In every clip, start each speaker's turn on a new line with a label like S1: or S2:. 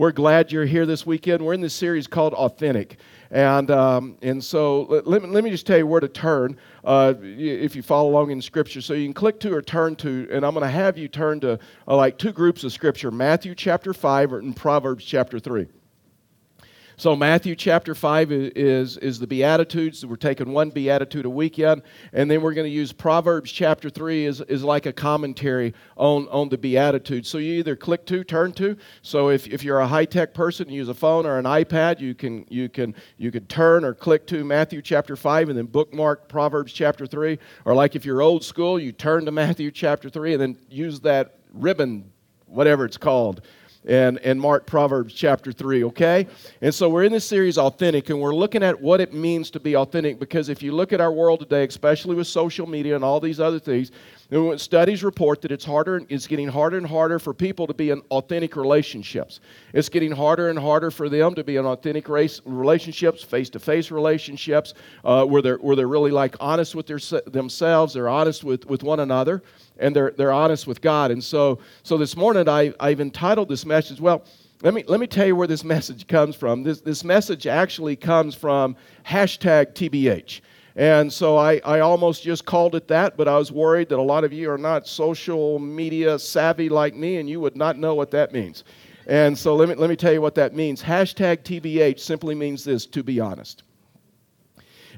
S1: We're glad you're here this weekend. We're in this series called Authentic. And, um, and so let, let, me, let me just tell you where to turn uh, if you follow along in Scripture. So you can click to or turn to, and I'm going to have you turn to uh, like two groups of Scripture Matthew chapter 5 and Proverbs chapter 3. So Matthew chapter 5 is, is the Beatitudes. We're taking one Beatitude a weekend, and then we're going to use Proverbs chapter 3 is, is like a commentary on, on the Beatitudes. So you either click to, turn to. So if, if you're a high-tech person, use a phone or an iPad, you can, you, can, you can turn or click to Matthew chapter 5 and then bookmark Proverbs chapter 3. Or like if you're old school, you turn to Matthew chapter 3 and then use that ribbon, whatever it's called, and, and Mark Proverbs chapter 3, okay? And so we're in this series, Authentic, and we're looking at what it means to be authentic because if you look at our world today, especially with social media and all these other things, studies report that it's harder, it's getting harder and harder for people to be in authentic relationships. It's getting harder and harder for them to be in authentic race, relationships, face-to-face relationships, uh, where, they're, where they're really like honest with their, themselves, they're honest with, with one another and they're, they're honest with God. And so, so this morning I, I've entitled this message, well, let me, let me tell you where this message comes from. This, this message actually comes from hashtag TBH. And so I, I almost just called it that, but I was worried that a lot of you are not social media savvy like me and you would not know what that means. And so let me, let me tell you what that means. Hashtag TBH simply means this to be honest.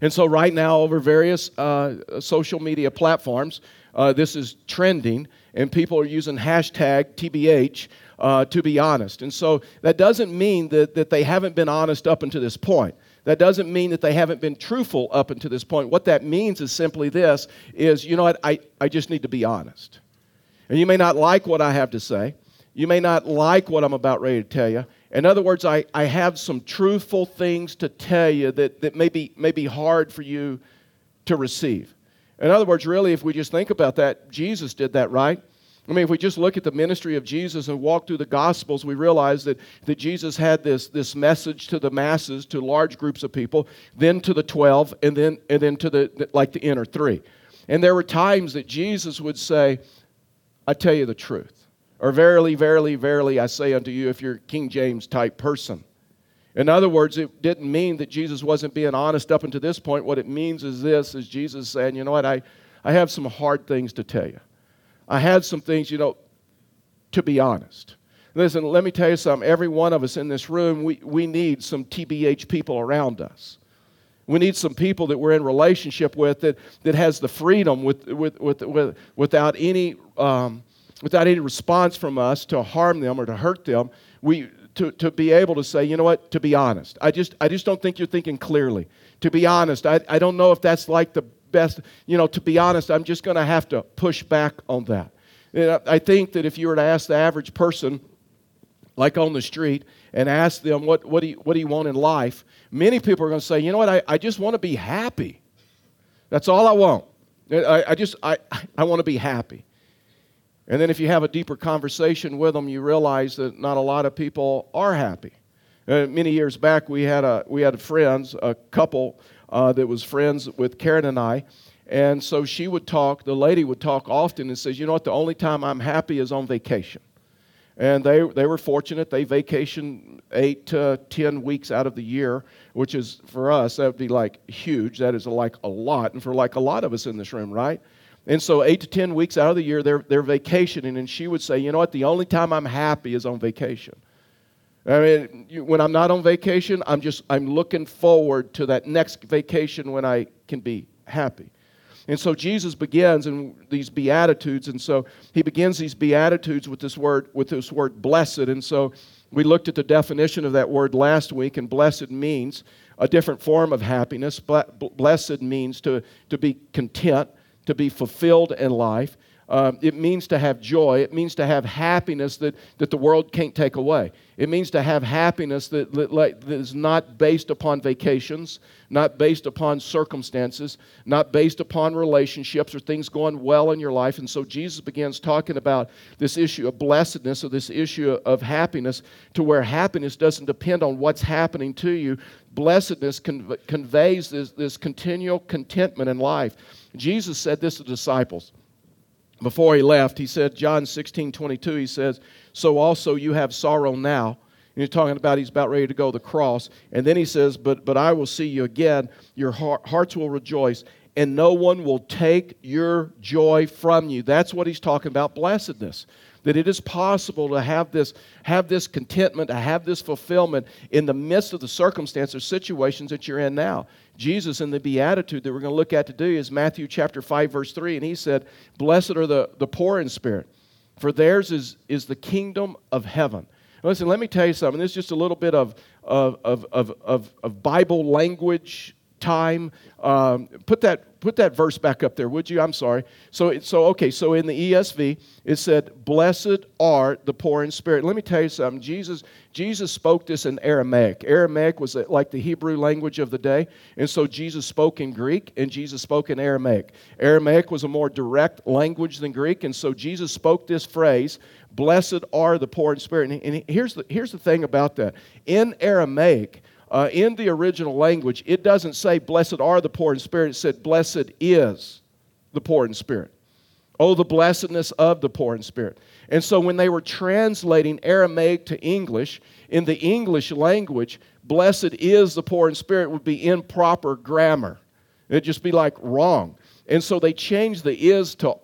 S1: And so, right now, over various uh, social media platforms, uh, this is trending, and people are using hashtag TBH uh, to be honest. And so that doesn't mean that, that they haven't been honest up until this point. That doesn't mean that they haven't been truthful up until this point. What that means is simply this is, you know what, I, I just need to be honest. And you may not like what I have to say. You may not like what I'm about ready to tell you. In other words, I, I have some truthful things to tell you that, that may, be, may be hard for you to receive. In other words, really, if we just think about that, Jesus did that, right? I mean, if we just look at the ministry of Jesus and walk through the Gospels, we realize that, that Jesus had this, this message to the masses, to large groups of people, then to the 12, and then, and then to the, like the inner three. And there were times that Jesus would say, I tell you the truth. Or verily, verily, verily, I say unto you, if you're King James type person. In other words, it didn't mean that Jesus wasn't being honest up until this point. What it means is this is Jesus saying, you know what, I, I have some hard things to tell you. I had some things, you know, to be honest. Listen, let me tell you something. Every one of us in this room, we, we need some TBH people around us. We need some people that we're in relationship with that, that has the freedom with, with, with, with without, any, um, without any response from us to harm them or to hurt them. We, to, to be able to say, you know what, to be honest. I just, I just don't think you're thinking clearly. To be honest, I, I don't know if that's like the best, you know, to be honest, I'm just going to have to push back on that. I think that if you were to ask the average person, like on the street, and ask them, what, what, do, you, what do you want in life? Many people are going to say, you know what, I, I just want to be happy. That's all I want. I, I just, I, I want to be happy. And then if you have a deeper conversation with them, you realize that not a lot of people are happy. Uh, many years back, we had, a, we had friends, a couple uh, that was friends with Karen and I. And so she would talk, the lady would talk often and says, You know what, the only time I'm happy is on vacation. And they, they were fortunate. They vacation eight to 10 weeks out of the year, which is for us, that would be like huge. That is like a lot. And for like a lot of us in this room, right? And so, eight to 10 weeks out of the year, they're, they're vacationing. And she would say, You know what? The only time I'm happy is on vacation. I mean, when I'm not on vacation, I'm just I'm looking forward to that next vacation when I can be happy. And so Jesus begins in these beatitudes, and so he begins these beatitudes with this word with this word blessed. And so we looked at the definition of that word last week, and blessed means a different form of happiness. Blessed means to, to be content to be fulfilled in life. Um, it means to have joy. It means to have happiness that, that the world can't take away. It means to have happiness that, that, that is not based upon vacations, not based upon circumstances, not based upon relationships or things going well in your life. And so Jesus begins talking about this issue of blessedness or this issue of happiness to where happiness doesn't depend on what's happening to you. Blessedness conveys this, this continual contentment in life. Jesus said this to disciples before he left. He said, John 16, 22, he says, So also you have sorrow now, And he's talking about he's about ready to go to the cross. And then he says, But, but I will see you again. Your heart, hearts will rejoice, and no one will take your joy from you. That's what he's talking about blessedness. That it is possible to have this, have this contentment, to have this fulfillment in the midst of the circumstances, or situations that you're in now. Jesus in the Beatitude that we're going to look at today is Matthew chapter 5, verse 3, and he said, Blessed are the, the poor in spirit, for theirs is, is the kingdom of heaven. Listen, let me tell you something. This is just a little bit of, of, of, of, of Bible language time. Um, put that put that verse back up there, would you? I'm sorry. So so okay. So in the ESV, it said, "Blessed are the poor in spirit." Let me tell you something. Jesus Jesus spoke this in Aramaic. Aramaic was like the Hebrew language of the day, and so Jesus spoke in Greek and Jesus spoke in Aramaic. Aramaic was a more direct language than Greek, and so Jesus spoke this phrase. Blessed are the poor in spirit. And, and here's, the, here's the thing about that. In Aramaic, uh, in the original language, it doesn't say, Blessed are the poor in spirit. It said, Blessed is the poor in spirit. Oh, the blessedness of the poor in spirit. And so when they were translating Aramaic to English, in the English language, blessed is the poor in spirit would be improper grammar. It'd just be like wrong. And so they changed the is to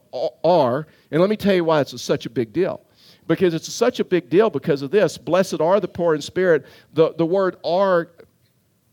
S1: are. And let me tell you why it's such a big deal because it's such a big deal because of this. Blessed are the poor in spirit. The, the word are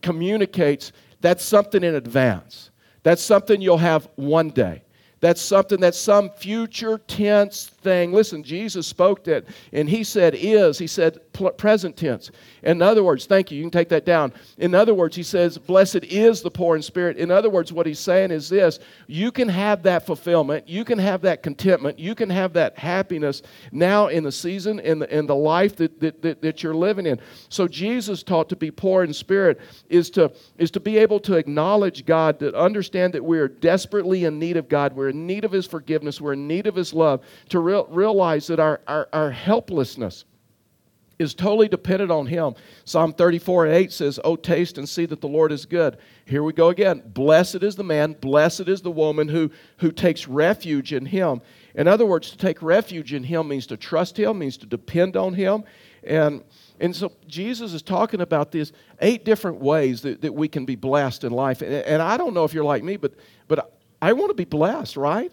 S1: communicates that's something in advance. That's something you'll have one day. That's something that's some future tense thing. Listen, Jesus spoke that, and he said is. He said present tense. In other words, thank you, you can take that down. In other words, he says, Blessed is the poor in spirit. In other words, what he's saying is this you can have that fulfillment, you can have that contentment, you can have that happiness now in the season, in the, in the life that, that, that, that you're living in. So Jesus taught to be poor in spirit is to, is to be able to acknowledge God, to understand that we are desperately in need of God. We're in need of his forgiveness, we're in need of his love, to real, realize that our, our, our helplessness is totally dependent on Him. Psalm 34 8 says, Oh, taste and see that the Lord is good. Here we go again. Blessed is the man, blessed is the woman who, who takes refuge in Him. In other words, to take refuge in Him means to trust Him, means to depend on Him. And, and so Jesus is talking about these eight different ways that, that we can be blessed in life. And, and I don't know if you're like me, but, but I want to be blessed, right?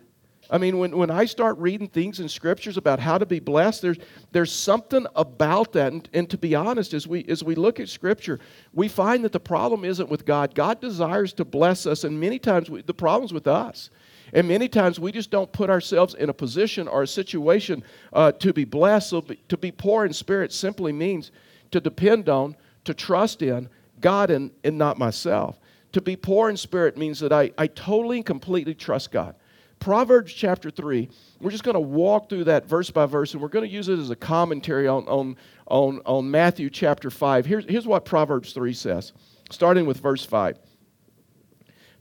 S1: I mean, when, when I start reading things in scriptures about how to be blessed, there's, there's something about that. And, and to be honest, as we, as we look at scripture, we find that the problem isn't with God. God desires to bless us, and many times we, the problem's with us. And many times we just don't put ourselves in a position or a situation uh, to be blessed. So to be poor in spirit simply means to depend on, to trust in God and, and not myself. To be poor in spirit means that I, I totally and completely trust God. Proverbs chapter 3, we're just going to walk through that verse by verse, and we're going to use it as a commentary on, on, on, on Matthew chapter 5. Here's, here's what Proverbs 3 says, starting with verse 5.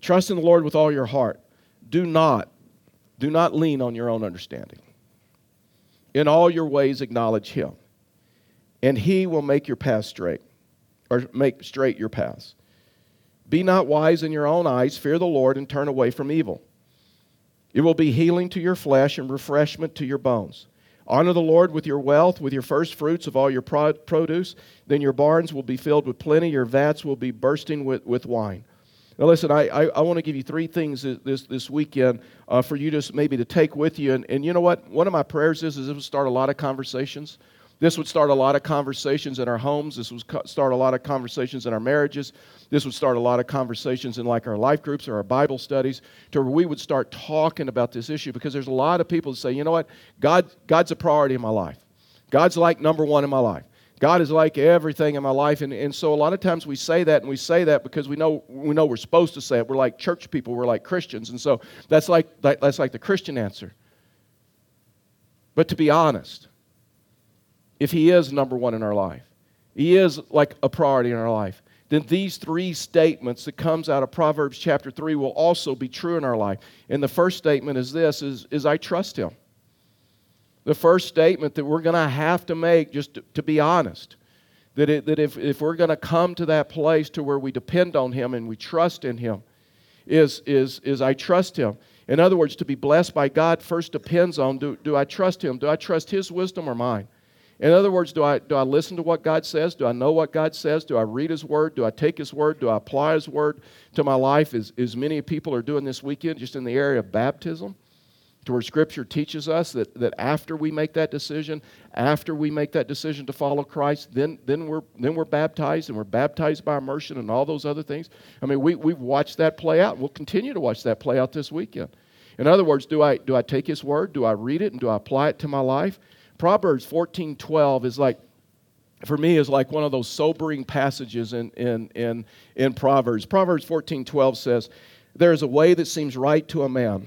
S1: Trust in the Lord with all your heart. Do not, do not lean on your own understanding. In all your ways acknowledge him, and he will make your path straight, or make straight your paths. Be not wise in your own eyes, fear the Lord, and turn away from evil. It will be healing to your flesh and refreshment to your bones. Honor the Lord with your wealth, with your first fruits of all your produce. Then your barns will be filled with plenty, your vats will be bursting with, with wine. Now, listen, I, I, I want to give you three things this, this weekend uh, for you to maybe to take with you. And, and you know what? One of my prayers is, is it will start a lot of conversations this would start a lot of conversations in our homes. This would start a lot of conversations in our marriages. This would start a lot of conversations in like our life groups or our Bible studies to where we would start talking about this issue because there's a lot of people that say, you know what, God, God's a priority in my life. God's like number one in my life. God is like everything in my life. And, and so a lot of times we say that and we say that because we know we know we're supposed to say it. We're like church people, we're like Christians. And so that's like that's like the Christian answer. But to be honest, if He is number one in our life, He is like a priority in our life, then these three statements that comes out of Proverbs chapter 3 will also be true in our life. And the first statement is this is, is I trust Him. The first statement that we're going to have to make, just to, to be honest, that, it, that if, if we're going to come to that place to where we depend on Him and we trust in Him, is, is, is I trust Him. In other words, to be blessed by God first depends on do, do I trust Him? Do I trust His wisdom or mine? In other words, do I, do I listen to what God says? Do I know what God says? Do I read His Word? Do I take His Word? Do I apply His Word to my life, as, as many people are doing this weekend, just in the area of baptism? To where Scripture teaches us that, that after we make that decision, after we make that decision to follow Christ, then, then, we're, then we're baptized and we're baptized by immersion and all those other things. I mean, we, we've watched that play out. We'll continue to watch that play out this weekend. In other words, do I, do I take His Word? Do I read it and do I apply it to my life? Proverbs 14 12 is like, for me, is like one of those sobering passages in, in, in, in Proverbs. Proverbs 14 12 says, There is a way that seems right to a man,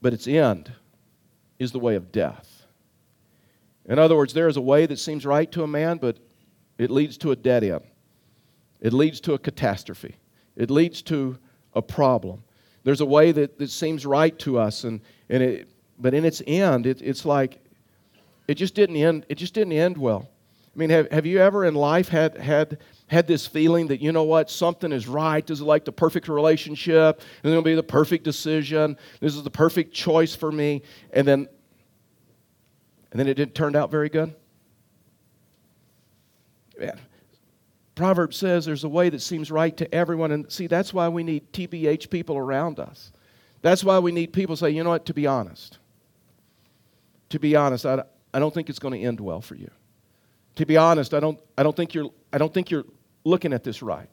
S1: but its end is the way of death. In other words, there is a way that seems right to a man, but it leads to a dead end. It leads to a catastrophe. It leads to a problem. There's a way that, that seems right to us, and, and it, but in its end, it, it's like it just didn't end. It just didn't end well. I mean, have, have you ever in life had, had, had this feeling that, you know what, something is right? This is like the perfect relationship. Going to be the perfect decision. This is the perfect choice for me. And then, and then it didn't turn out very good? Yeah. Proverbs says there's a way that seems right to everyone. And see, that's why we need TBH people around us. That's why we need people say, you know what, to be honest to be honest, I, I don't think it's going to end well for you. To be honest, I don't, I, don't think you're, I don't think you're looking at this right.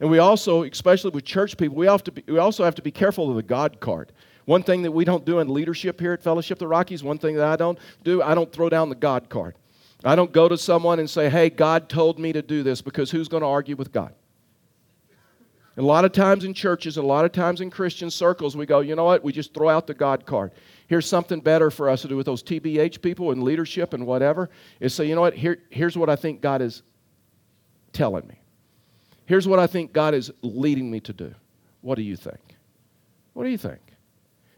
S1: And we also, especially with church people, we, have to be, we also have to be careful of the God card. One thing that we don't do in leadership here at Fellowship the Rockies, one thing that I don't do, I don't throw down the God card. I don't go to someone and say, hey, God told me to do this, because who's going to argue with God? A lot of times in churches, a lot of times in Christian circles, we go, you know what? We just throw out the God card. Here's something better for us to do with those TBH people and leadership and whatever is say, you know what? Here, here's what I think God is telling me. Here's what I think God is leading me to do. What do you think? What do you think?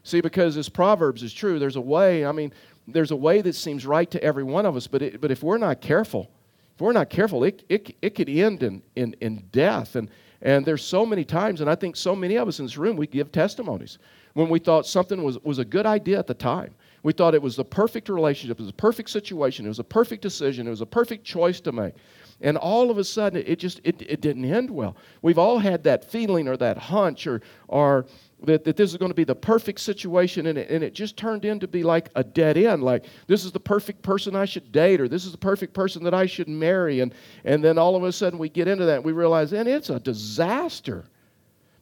S1: See, because this Proverbs is true, there's a way, I mean, there's a way that seems right to every one of us, but, it, but if we're not careful, if we're not careful, it, it, it could end in, in, in death. And, and there's so many times, and I think so many of us in this room, we give testimonies when we thought something was, was a good idea at the time. We thought it was the perfect relationship, it was a perfect situation, it was a perfect decision, it was a perfect choice to make. And all of a sudden, it just it, it didn't end well. We've all had that feeling or that hunch or, or that, that this is going to be the perfect situation, and it, and it just turned into be like a dead end. Like, this is the perfect person I should date, or this is the perfect person that I should marry. And, and then all of a sudden, we get into that and we realize, and it's a disaster.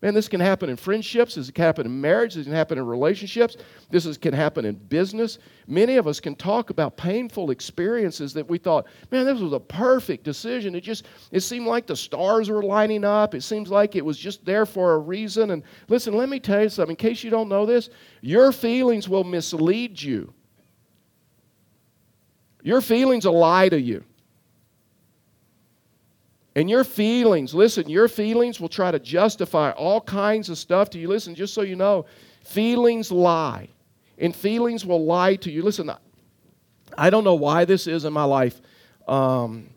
S1: Man, this can happen in friendships, this can happen in marriage, this can happen in relationships, this is, can happen in business. Many of us can talk about painful experiences that we thought, man, this was a perfect decision. It just, it seemed like the stars were lining up. It seems like it was just there for a reason. And listen, let me tell you something, in case you don't know this, your feelings will mislead you. Your feelings will lie to you. And your feelings, listen, your feelings will try to justify all kinds of stuff to you. Listen, just so you know, feelings lie. And feelings will lie to you. Listen, I don't know why this is in my life. Um,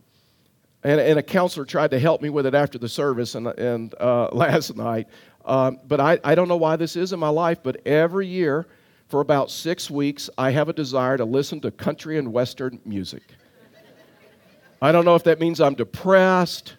S1: and, and, a counselor tried to help me with it after the service and, and uh, last night. Um, but I, I don't know why this is in my life, but every year for about six weeks, I have a desire to listen to country and western music. I don't know if that means I'm depressed.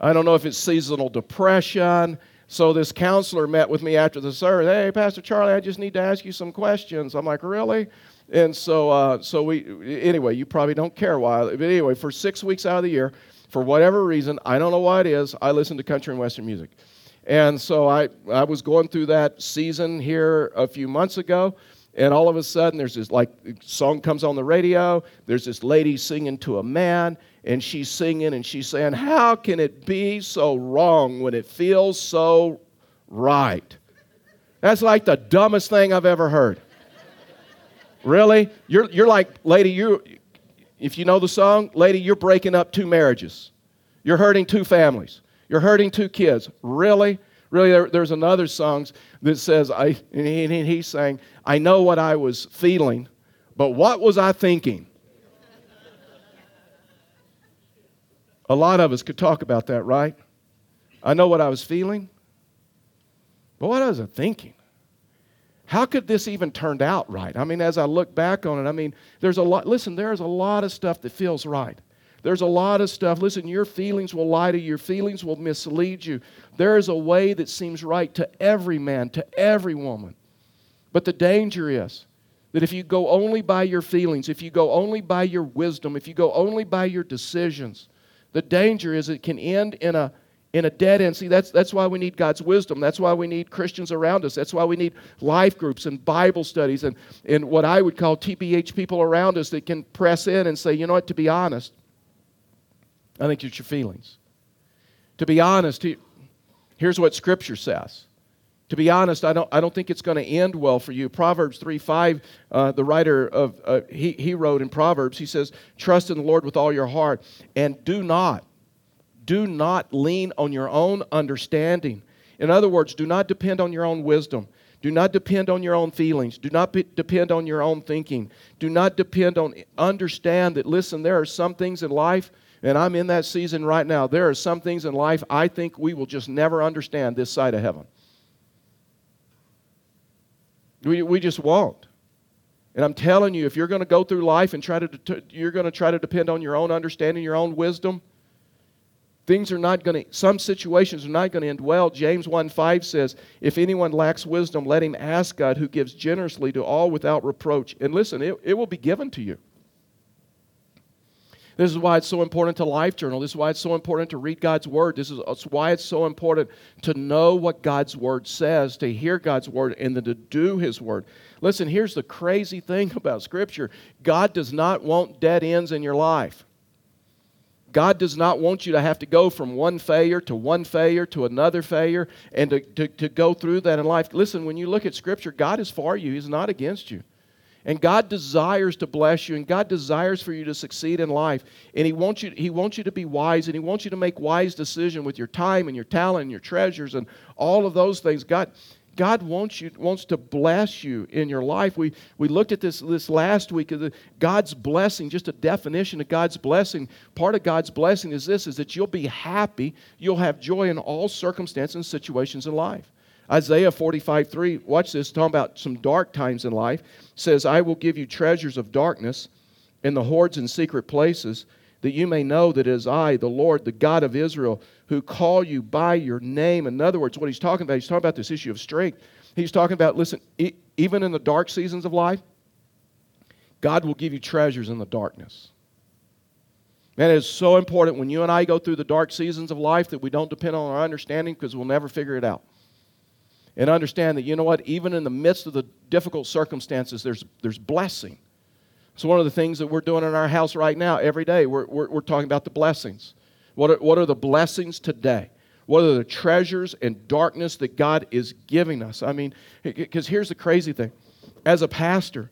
S1: I don't know if it's seasonal depression. So this counselor met with me after the service. Hey, Pastor Charlie, I just need to ask you some questions. I'm like, really? And so, uh, so we. Anyway, you probably don't care why, but anyway, for six weeks out of the year, for whatever reason, I don't know why it is, I listen to country and western music. And so I, I was going through that season here a few months ago, and all of a sudden there's this like song comes on the radio. There's this lady singing to a man and she's singing and she's saying how can it be so wrong when it feels so right? That's like the dumbest thing i've ever heard. Really? You're, you're like lady you if you know the song lady you're breaking up two marriages. You're hurting two families. You're hurting two kids. Really Really, there, there's another song that says, I, and, he, and he's saying, I know what I was feeling, but what was I thinking? A lot of us could talk about that, right? I know what I was feeling, but what was I thinking? how could this even turned out right? I mean, as I look back on it, I mean, there's a lot, listen, there's a lot of stuff that feels right. There's a lot of stuff. Listen, your feelings will lie to you, your feelings will mislead you. There is a way that seems right to every man, to every woman. But the danger is that if you go only by your feelings, if you go only by your wisdom, if you go only by your decisions, the danger is it can end in a in a dead end. See, that's, that's why we need God's wisdom. That's why we need Christians around us. That's why we need life groups and Bible studies and, and what I would call TBH people around us that can press in and say, you know what, to be honest, I think it's your feelings. To be honest, here's what Scripture says. To be honest, I don't, I don't think it's going to end well for you. Proverbs 3 5, uh, the writer of, uh, he, he wrote in Proverbs, he says, Trust in the Lord with all your heart and do not do not lean on your own understanding. In other words, do not depend on your own wisdom. Do not depend on your own feelings. Do not be, depend on your own thinking. Do not depend on, understand that, listen, there are some things in life, and I'm in that season right now. There are some things in life I think we will just never understand this side of heaven. We, we just won't. And I'm telling you, if you're going to go through life and try to, you're going to try to depend on your own understanding, your own wisdom, Things are not going to, some situations are not going to end well. James 1 5 says, If anyone lacks wisdom, let him ask God, who gives generously to all without reproach. And listen, it, it will be given to you. This is why it's so important to Life Journal. This is why it's so important to read God's Word. This is why it's so important to know what God's Word says, to hear God's Word, and then to do His Word. Listen, here's the crazy thing about Scripture God does not want dead ends in your life. God does not want you to have to go from one failure to one failure to another failure and to, to, to go through that in life. Listen, when you look at Scripture, God is for you, He's not against you. And God desires to bless you, and God desires for you to succeed in life. And He wants you, he wants you to be wise, and He wants you to make wise decisions with your time and your talent and your treasures and all of those things. God, God wants you wants to bless you in your life. We we looked at this this last week of the, God's blessing, just a definition of God's blessing. Part of God's blessing is this is that you'll be happy, you'll have joy in all circumstances and situations in life. Isaiah 45, 3, watch this, talking about some dark times in life, says, I will give you treasures of darkness and the hoards in secret places, that you may know that it is I, the Lord, the God of Israel, who call you by your name. In other words, what he's talking about, he's talking about this issue of strength. He's talking about, listen, e- even in the dark seasons of life, God will give you treasures in the darkness. And it is so important when you and I go through the dark seasons of life that we don't depend on our understanding because we'll never figure it out. And understand that, you know what, even in the midst of the difficult circumstances, there's, there's blessing. So, one of the things that we're doing in our house right now, every day, we're, we're, we're talking about the blessings. What are, what are the blessings today? What are the treasures and darkness that God is giving us? I mean, because here's the crazy thing. As a pastor,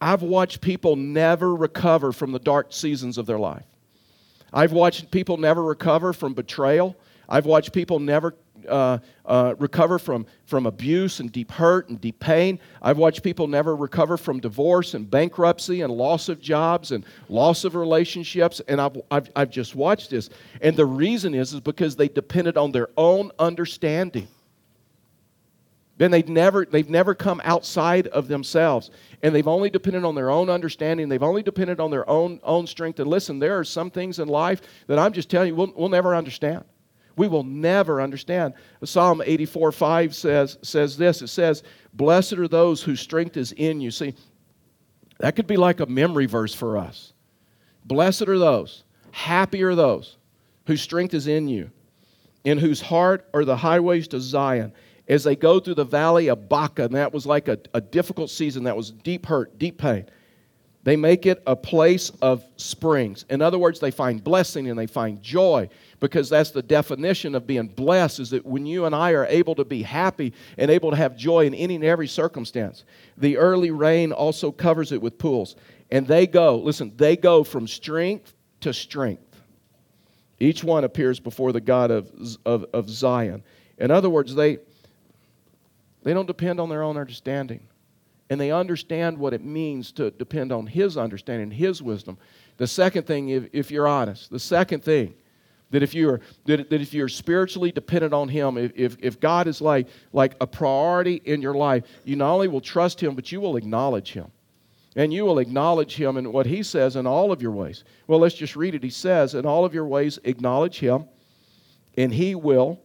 S1: I've watched people never recover from the dark seasons of their life. I've watched people never recover from betrayal. I've watched people never uh, uh, recover from, from abuse and deep hurt and deep pain. I've watched people never recover from divorce and bankruptcy and loss of jobs and loss of relationships. And I've, I've, I've just watched this. And the reason is, is because they depended on their own understanding. Then they've never, they've never come outside of themselves. And they've only depended on their own understanding. They've only depended on their own, own strength. And listen, there are some things in life that I'm just telling you we'll, we'll never understand. We will never understand. Psalm 84 5 says, says this it says, Blessed are those whose strength is in you. See, that could be like a memory verse for us. Blessed are those, happy are those whose strength is in you, in whose heart are the highways to Zion. As they go through the valley of Baca, and that was like a, a difficult season, that was deep hurt, deep pain. They make it a place of springs. In other words, they find blessing and they find joy because that's the definition of being blessed is that when you and I are able to be happy and able to have joy in any and every circumstance. The early rain also covers it with pools. And they go, listen, they go from strength to strength. Each one appears before the God of, of, of Zion. In other words, they, they don't depend on their own understanding and they understand what it means to depend on His understanding, His wisdom. The second thing, if, if you're honest, the second thing That if you're that, that if you're spiritually dependent on Him, if, if, if God is like like a priority in your life, you not only will trust Him, but you will acknowledge Him. And you will acknowledge him in what he says in all of your ways. Well, let's just read it. He says, In all of your ways, acknowledge him, and he will,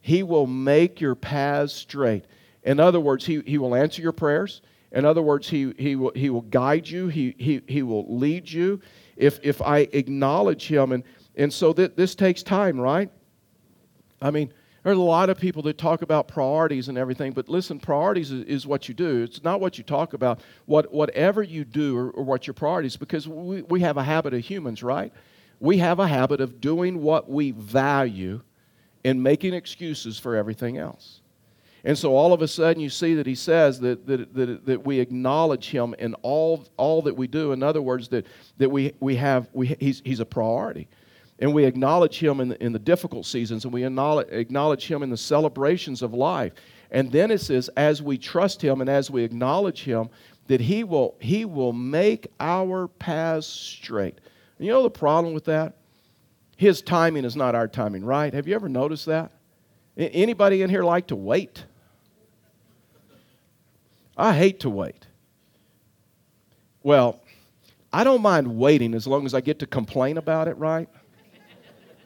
S1: he will make your paths straight. In other words, he, he will answer your prayers. In other words, he, he, will, he will guide you, he, he, he will lead you. If, if I acknowledge him, and, and so th- this takes time, right? I mean, there's a lot of people that talk about priorities and everything, but listen, priorities is, is what you do. It's not what you talk about. What, whatever you do or, or what your priorities, because we, we have a habit of humans, right? We have a habit of doing what we value and making excuses for everything else. And so all of a sudden you see that he says that, that, that, that we acknowledge him in all, all that we do. In other words, that, that we, we have, we, he's, he's a priority. And we acknowledge him in the, in the difficult seasons and we acknowledge him in the celebrations of life. And then it says, as we trust him and as we acknowledge him, that he will, he will make our paths straight. And you know the problem with that? His timing is not our timing, right? Have you ever noticed that? Anybody in here like to wait? I hate to wait. Well, I don't mind waiting as long as I get to complain about it, right?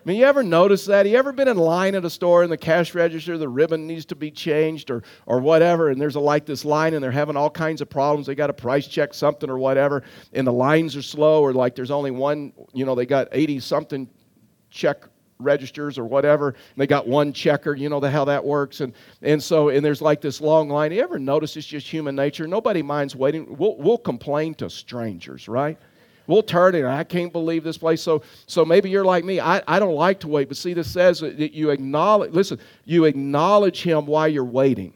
S1: Mean, you ever notice that? You ever been in line at a store and the cash register, the ribbon needs to be changed or, or whatever, and there's a, like this line and they're having all kinds of problems. They got to price check something or whatever, and the lines are slow, or like there's only one, you know, they got 80 something check registers or whatever. And they got one checker, you know the how that works. And and so and there's like this long line. You ever notice it's just human nature? Nobody minds waiting. We'll we'll complain to strangers, right? We'll turn it. I can't believe this place. So so maybe you're like me. I, I don't like to wait, but see this says that you acknowledge listen, you acknowledge him while you're waiting.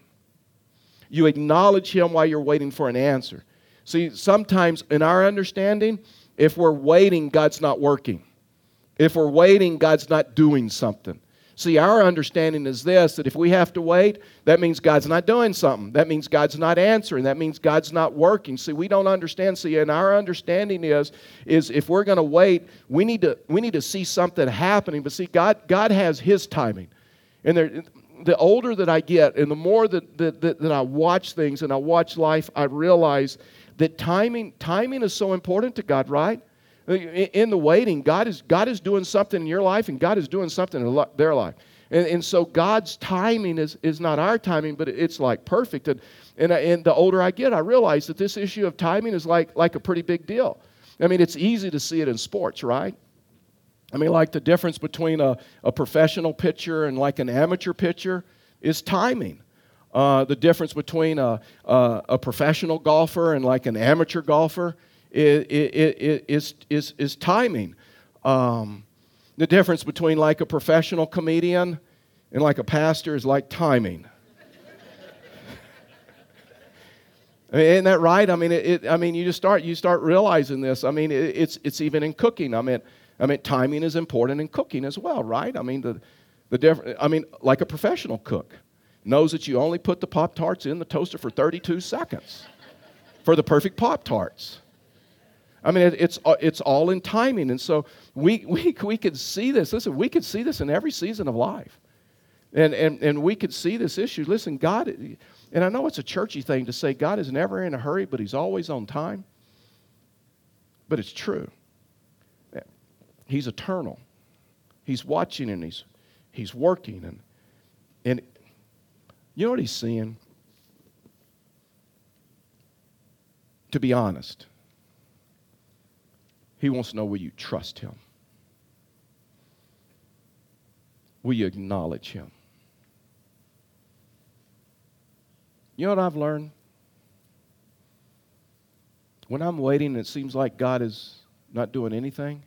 S1: You acknowledge him while you're waiting for an answer. See, sometimes in our understanding, if we're waiting, God's not working. If we're waiting, God's not doing something. See, our understanding is this that if we have to wait, that means God's not doing something. That means God's not answering. That means God's not working. See, we don't understand. See, and our understanding is, is if we're going to wait, we need to, we need to see something happening. But see, God, God has His timing. And there, the older that I get and the more that, that, that, that I watch things and I watch life, I realize that timing, timing is so important to God, right? In the waiting, God is, God is doing something in your life and God is doing something in their life. And, and so God's timing is, is not our timing, but it's like perfect. And, and, and the older I get, I realize that this issue of timing is like, like a pretty big deal. I mean, it's easy to see it in sports, right? I mean, like the difference between a, a professional pitcher and like an amateur pitcher is timing. Uh, the difference between a, a, a professional golfer and like an amateur golfer is, is, is, is timing. Um, the difference between like a professional comedian and like a pastor is like timing. I mean, isn't that right? I mean, it, it, I mean, you just start you start realizing this. I mean, it, it's it's even in cooking. I mean, I mean, timing is important in cooking as well, right? I mean, the the different. I mean, like a professional cook knows that you only put the pop tarts in the toaster for 32 seconds for the perfect pop tarts. I mean, it, it's, uh, it's all in timing. And so we, we, we could see this. Listen, we could see this in every season of life. And, and, and we could see this issue. Listen, God, and I know it's a churchy thing to say God is never in a hurry, but He's always on time. But it's true. He's eternal. He's watching and He's, he's working. And, and you know what He's seeing? To be honest he wants to know will you trust him? Will you acknowledge him? You know what I've learned? When I'm waiting and it seems like God is not doing anything,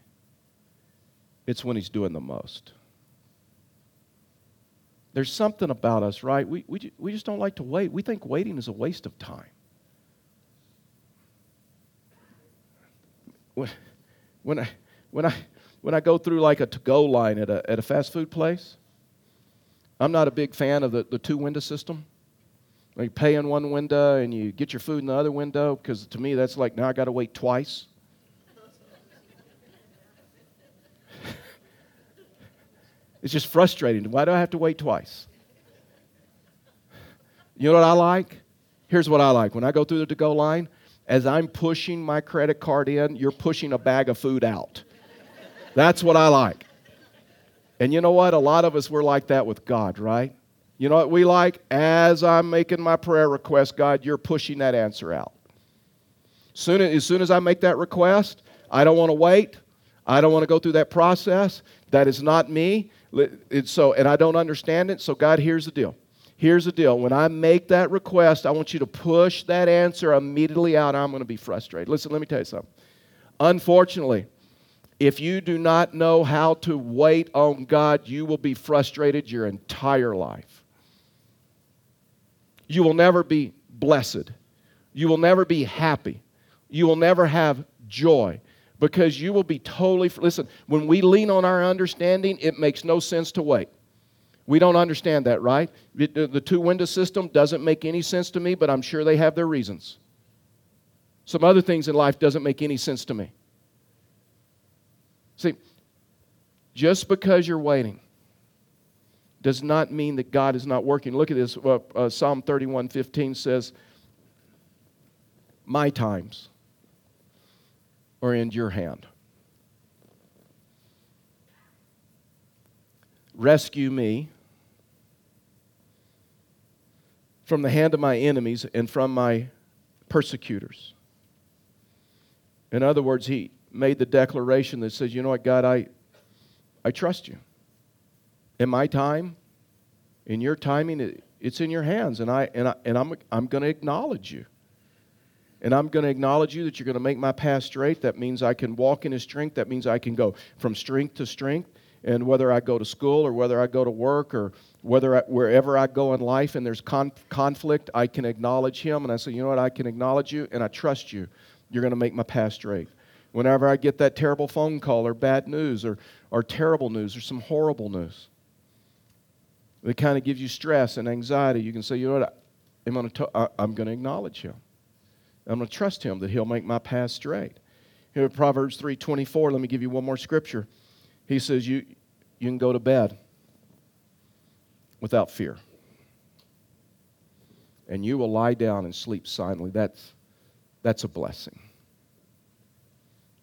S1: it's when He's doing the most. There's something about us, right? We, we, we just don't like to wait. We think waiting is a waste of time. When I, when I, when I go through like a to-go line at a, at a fast food place, I'm not a big fan of the, the two-window system. You pay in one window and you get your food in the other window because to me that's like now I got to wait twice. It's just frustrating. Why do I have to wait twice? You know what I like? Here's what I like. When I go through the to go line, as I'm pushing my credit card in, you're pushing a bag of food out. That's what I like. And you know what? A lot of us, we're like that with God, right? You know what we like? As I'm making my prayer request, God, you're pushing that answer out. Soon, as soon as I make that request, I don't want to wait. I don't want to go through that process. That is not me. So, and I don't understand it. So, God, here's the deal. Here's the deal. When I make that request, I want you to push that answer immediately out. I'm going to be frustrated. Listen, let me tell you something. Unfortunately, if you do not know how to wait on God, you will be frustrated your entire life. You will never be blessed. You will never be happy. You will never have joy because you will be totally. Listen, when we lean on our understanding, it makes no sense to wait. We don't understand that, right? The two window system doesn't make any sense to me, but I'm sure they have their reasons. Some other things in life doesn't make any sense to me. See, just because you're waiting does not mean that God is not working. Look at this. Uh, uh, Psalm 31:15 says, "My times are in your hand." Rescue me from the hand of my enemies and from my persecutors. In other words, he made the declaration that says, You know what, God, I, I trust you. In my time, in your timing, it, it's in your hands, and, I, and, I, and I'm, I'm going to acknowledge you. And I'm going to acknowledge you that you're going to make my path straight. That means I can walk in His strength. That means I can go from strength to strength. And whether I go to school or whether I go to work or whether I, wherever I go in life and there's con- conflict, I can acknowledge Him. And I say, you know what? I can acknowledge you and I trust you. You're going to make my path straight. Whenever I get that terrible phone call or bad news or, or terrible news or some horrible news, it kind of gives you stress and anxiety. You can say, you know what? I'm going to, I'm going to acknowledge Him. I'm going to trust Him that He'll make my path straight. Here, Proverbs 3:24. Let me give you one more scripture. He says, you, you can go to bed without fear. And you will lie down and sleep silently. That's, that's a blessing.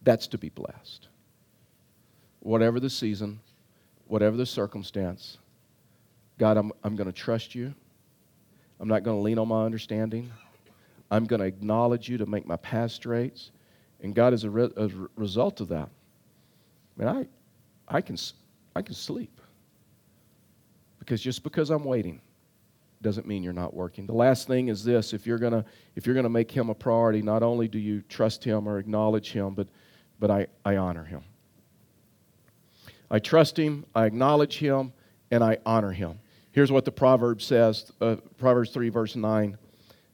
S1: That's to be blessed. Whatever the season, whatever the circumstance, God, I'm, I'm going to trust you. I'm not going to lean on my understanding. I'm going to acknowledge you to make my path straight. And God, as a, re- a result of that, I mean, I, I, can, I can sleep. Because just because I'm waiting doesn't mean you're not working. The last thing is this if you're to if you're to make him a priority, not only do you trust him or acknowledge him, but but I, I honor him. I trust him, I acknowledge him, and I honor him. Here's what the proverb says uh, Proverbs 3, verse 9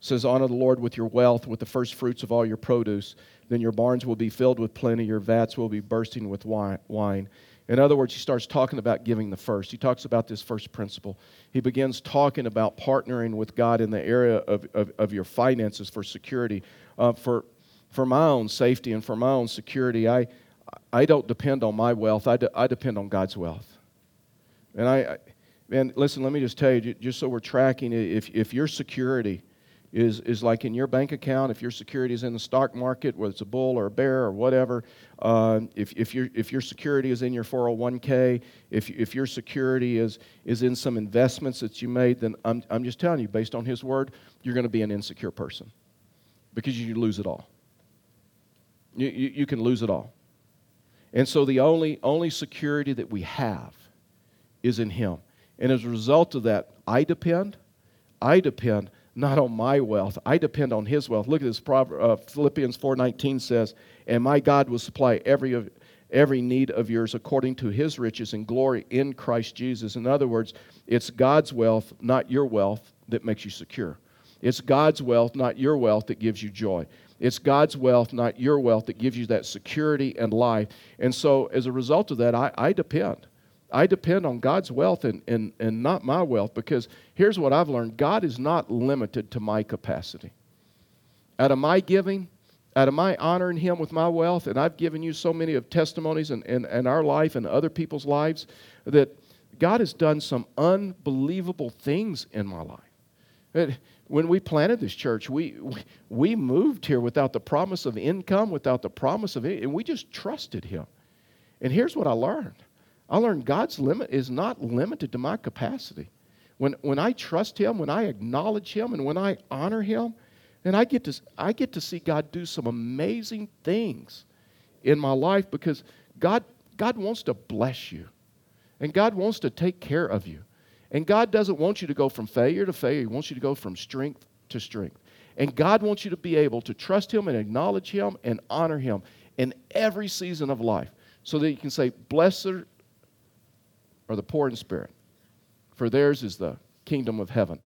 S1: says, Honor the Lord with your wealth, with the first fruits of all your produce. Then your barns will be filled with plenty, your vats will be bursting with wine. In other words, he starts talking about giving the first. He talks about this first principle. He begins talking about partnering with God in the area of, of, of your finances for security. Uh, for, for my own safety and for my own security, I, I don't depend on my wealth, I, de- I depend on God's wealth. And I, I, and listen, let me just tell you, just so we're tracking, it, if, if your security is, is like in your bank account, if your security is in the stock market, whether it's a bull or a bear or whatever, uh, if, if, your, if your security is in your 401k, if, if your security is, is in some investments that you made, then I'm, I'm just telling you, based on His word, you're going to be an insecure person because you lose it all. You, you, you can lose it all. And so the only, only security that we have is in Him. And as a result of that, I depend. I depend not on my wealth. I depend on his wealth. Look at this. Uh, Philippians 4.19 says, And my God will supply every, every need of yours according to his riches and glory in Christ Jesus. In other words, it's God's wealth, not your wealth, that makes you secure. It's God's wealth, not your wealth, that gives you joy. It's God's wealth, not your wealth, that gives you that security and life. And so, as a result of that, I, I depend. I depend on God's wealth and, and, and not my wealth because here's what I've learned God is not limited to my capacity. Out of my giving, out of my honoring Him with my wealth, and I've given you so many of testimonies in, in, in our life and other people's lives that God has done some unbelievable things in my life. When we planted this church, we, we moved here without the promise of income, without the promise of it, and we just trusted Him. And here's what I learned I learned God's limit is not limited to my capacity. When, when I trust Him, when I acknowledge Him, and when I honor Him, and I get to, I get to see God do some amazing things in my life because God, God wants to bless you. And God wants to take care of you. And God doesn't want you to go from failure to failure. He wants you to go from strength to strength. And God wants you to be able to trust Him and acknowledge Him and honor Him in every season of life so that you can say, Blessed are the poor in spirit, for theirs is the kingdom of heaven.